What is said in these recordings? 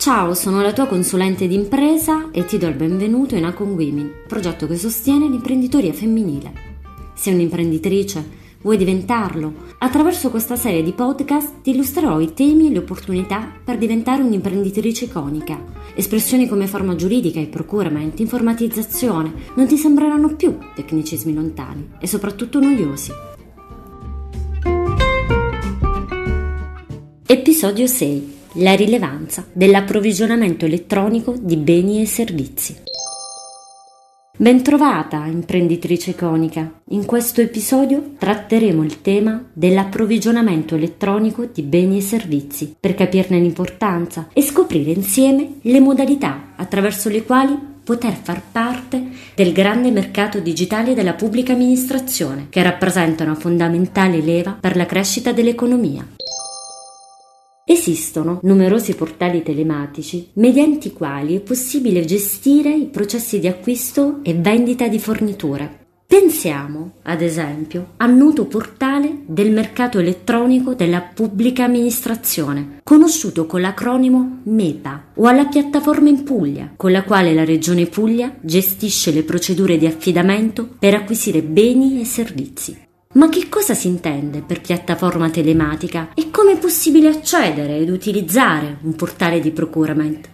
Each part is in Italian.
Ciao, sono la tua consulente d'impresa e ti do il benvenuto in Acon Women, progetto che sostiene l'imprenditoria femminile. Sei un'imprenditrice? Vuoi diventarlo? Attraverso questa serie di podcast ti illustrerò i temi e le opportunità per diventare un'imprenditrice iconica. Espressioni come forma giuridica e procurement, informatizzazione non ti sembreranno più tecnicismi lontani e soprattutto noiosi. Episodio 6 la rilevanza dell'approvvigionamento elettronico di beni e servizi. Bentrovata, imprenditrice iconica. In questo episodio tratteremo il tema dell'approvvigionamento elettronico di beni e servizi per capirne l'importanza e scoprire insieme le modalità attraverso le quali poter far parte del grande mercato digitale della pubblica amministrazione, che rappresenta una fondamentale leva per la crescita dell'economia. Esistono numerosi portali telematici mediante i quali è possibile gestire i processi di acquisto e vendita di forniture. Pensiamo, ad esempio, al noto portale del mercato elettronico della pubblica amministrazione, conosciuto con l'acronimo MEPA, o alla piattaforma in Puglia, con la quale la Regione Puglia gestisce le procedure di affidamento per acquisire beni e servizi. Ma che cosa si intende per piattaforma telematica e come è possibile accedere ed utilizzare un portale di procurement?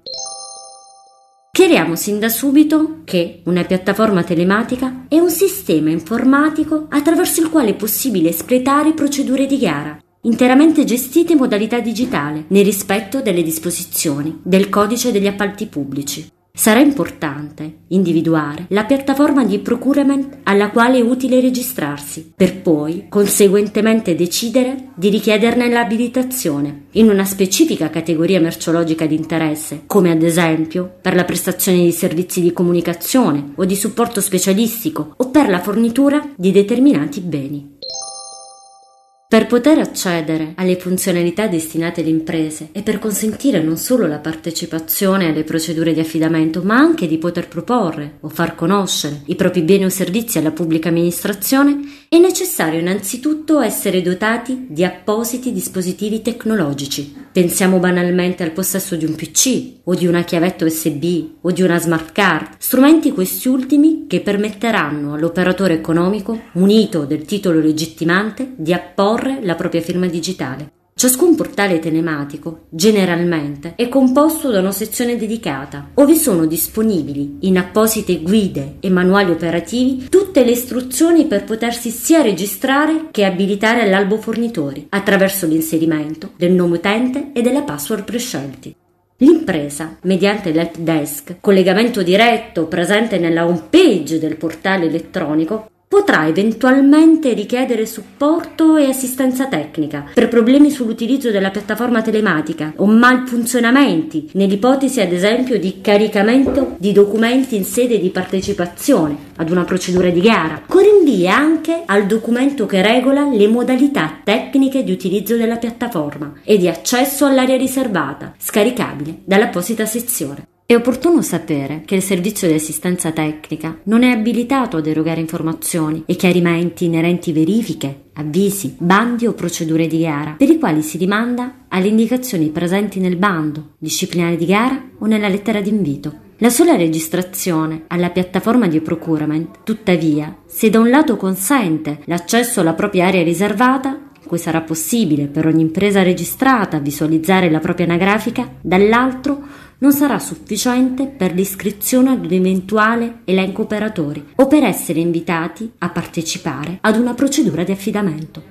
Chiariamo sin da subito che una piattaforma telematica è un sistema informatico attraverso il quale è possibile espletare procedure di gara, interamente gestite in modalità digitale, nel rispetto delle disposizioni del codice degli appalti pubblici. Sarà importante individuare la piattaforma di procurement alla quale è utile registrarsi, per poi conseguentemente decidere di richiederne l'abilitazione in una specifica categoria merceologica di interesse, come ad esempio per la prestazione di servizi di comunicazione o di supporto specialistico o per la fornitura di determinati beni. Per poter accedere alle funzionalità destinate alle imprese e per consentire non solo la partecipazione alle procedure di affidamento, ma anche di poter proporre o far conoscere i propri beni o servizi alla pubblica amministrazione, è necessario innanzitutto essere dotati di appositi dispositivi tecnologici. Pensiamo banalmente al possesso di un PC o di una chiavetta USB o di una smart card, strumenti questi ultimi che permetteranno all'operatore economico, munito del titolo legittimante, di apporre la propria firma digitale. Ciascun portale telematico, generalmente, è composto da una sezione dedicata, dove sono disponibili, in apposite guide e manuali operativi, tutte le istruzioni per potersi sia registrare che abilitare all'albo fornitori, attraverso l'inserimento del nome utente e della password prescelti. L'impresa, mediante l'help desk, collegamento diretto presente nella home page del portale elettronico, potrà eventualmente richiedere supporto e assistenza tecnica per problemi sull'utilizzo della piattaforma telematica o malfunzionamenti, nell'ipotesi ad esempio di caricamento di documenti in sede di partecipazione ad una procedura di gara, con rinvii anche al documento che regola le modalità tecniche di utilizzo della piattaforma e di accesso all'area riservata, scaricabile dall'apposita sezione. È opportuno sapere che il servizio di assistenza tecnica non è abilitato ad erogare informazioni e chiarimenti inerenti verifiche, avvisi, bandi o procedure di gara, per i quali si rimanda alle indicazioni presenti nel bando, disciplinare di gara o nella lettera d'invito. La sola registrazione alla piattaforma di procurement, tuttavia, se da un lato consente l'accesso alla propria area riservata, cui sarà possibile per ogni impresa registrata visualizzare la propria anagrafica, dall'altro non sarà sufficiente per l'iscrizione ad un eventuale elenco operatori o per essere invitati a partecipare ad una procedura di affidamento.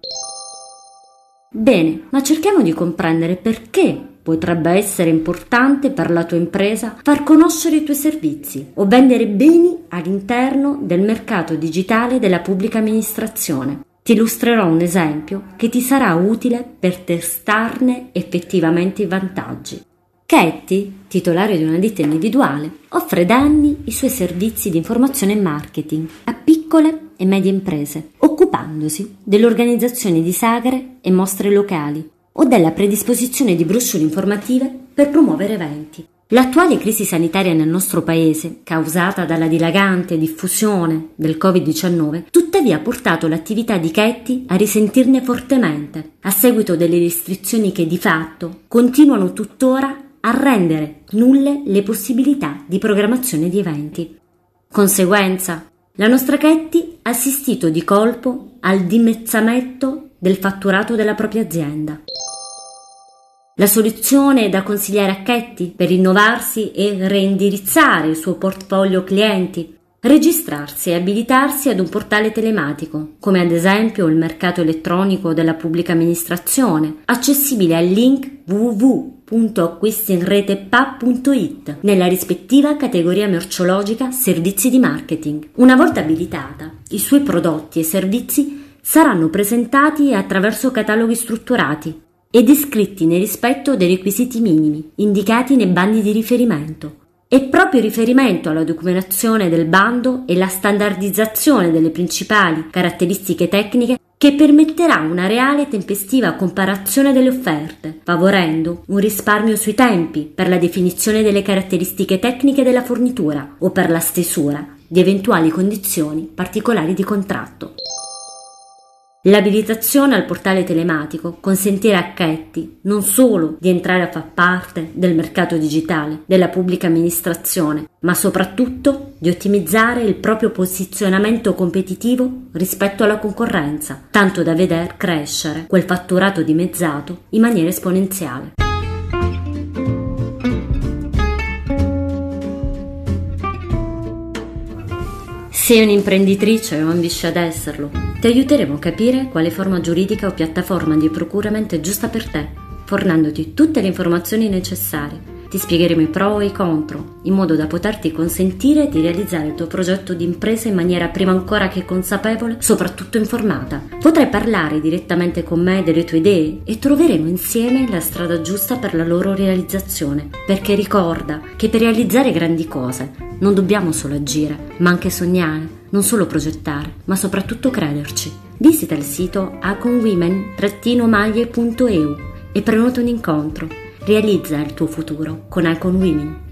Bene, ma cerchiamo di comprendere perché potrebbe essere importante per la tua impresa far conoscere i tuoi servizi o vendere beni all'interno del mercato digitale della pubblica amministrazione. Ti illustrerò un esempio che ti sarà utile per testarne effettivamente i vantaggi. Katie, titolare di una ditta individuale, offre da anni i suoi servizi di informazione e marketing a piccole e medie imprese, occupandosi dell'organizzazione di sagre e mostre locali o della predisposizione di brochure informative per promuovere eventi. L'attuale crisi sanitaria nel nostro paese, causata dalla dilagante diffusione del Covid-19, tuttavia ha portato l'attività di Ketty a risentirne fortemente, a seguito delle restrizioni che di fatto continuano tuttora a rendere nulle le possibilità di programmazione di eventi. Conseguenza, la nostra Ketty ha assistito di colpo al dimezzamento del fatturato della propria azienda. La soluzione da consigliare a Ketty per innovarsi e reindirizzare il suo portfolio clienti, registrarsi e abilitarsi ad un portale telematico, come ad esempio il mercato elettronico della pubblica amministrazione, accessibile al link www.acquistinretepa.it nella rispettiva categoria merceologica Servizi di marketing. Una volta abilitata, i suoi prodotti e servizi saranno presentati attraverso cataloghi strutturati e descritti nel rispetto dei requisiti minimi indicati nei bandi di riferimento. E proprio riferimento alla documentazione del bando e la standardizzazione delle principali caratteristiche tecniche che permetterà una reale e tempestiva comparazione delle offerte, favorendo un risparmio sui tempi per la definizione delle caratteristiche tecniche della fornitura o per la stesura di eventuali condizioni particolari di contratto. L'abilitazione al portale telematico consentirà a Ketty non solo di entrare a far parte del mercato digitale della pubblica amministrazione, ma soprattutto di ottimizzare il proprio posizionamento competitivo rispetto alla concorrenza, tanto da veder crescere quel fatturato dimezzato in maniera esponenziale. Sei un'imprenditrice o ambisci ad esserlo? Ti aiuteremo a capire quale forma giuridica o piattaforma di procuramento è giusta per te, fornendoti tutte le informazioni necessarie ti spiegheremo i pro e i contro, in modo da poterti consentire di realizzare il tuo progetto di impresa in maniera prima ancora che consapevole, soprattutto informata. Potrai parlare direttamente con me delle tue idee e troveremo insieme la strada giusta per la loro realizzazione. Perché ricorda che per realizzare grandi cose non dobbiamo solo agire, ma anche sognare, non solo progettare, ma soprattutto crederci. Visita il sito aconwomen-maglie.eu e prenota un incontro Realizza il tuo futuro con Icon Women.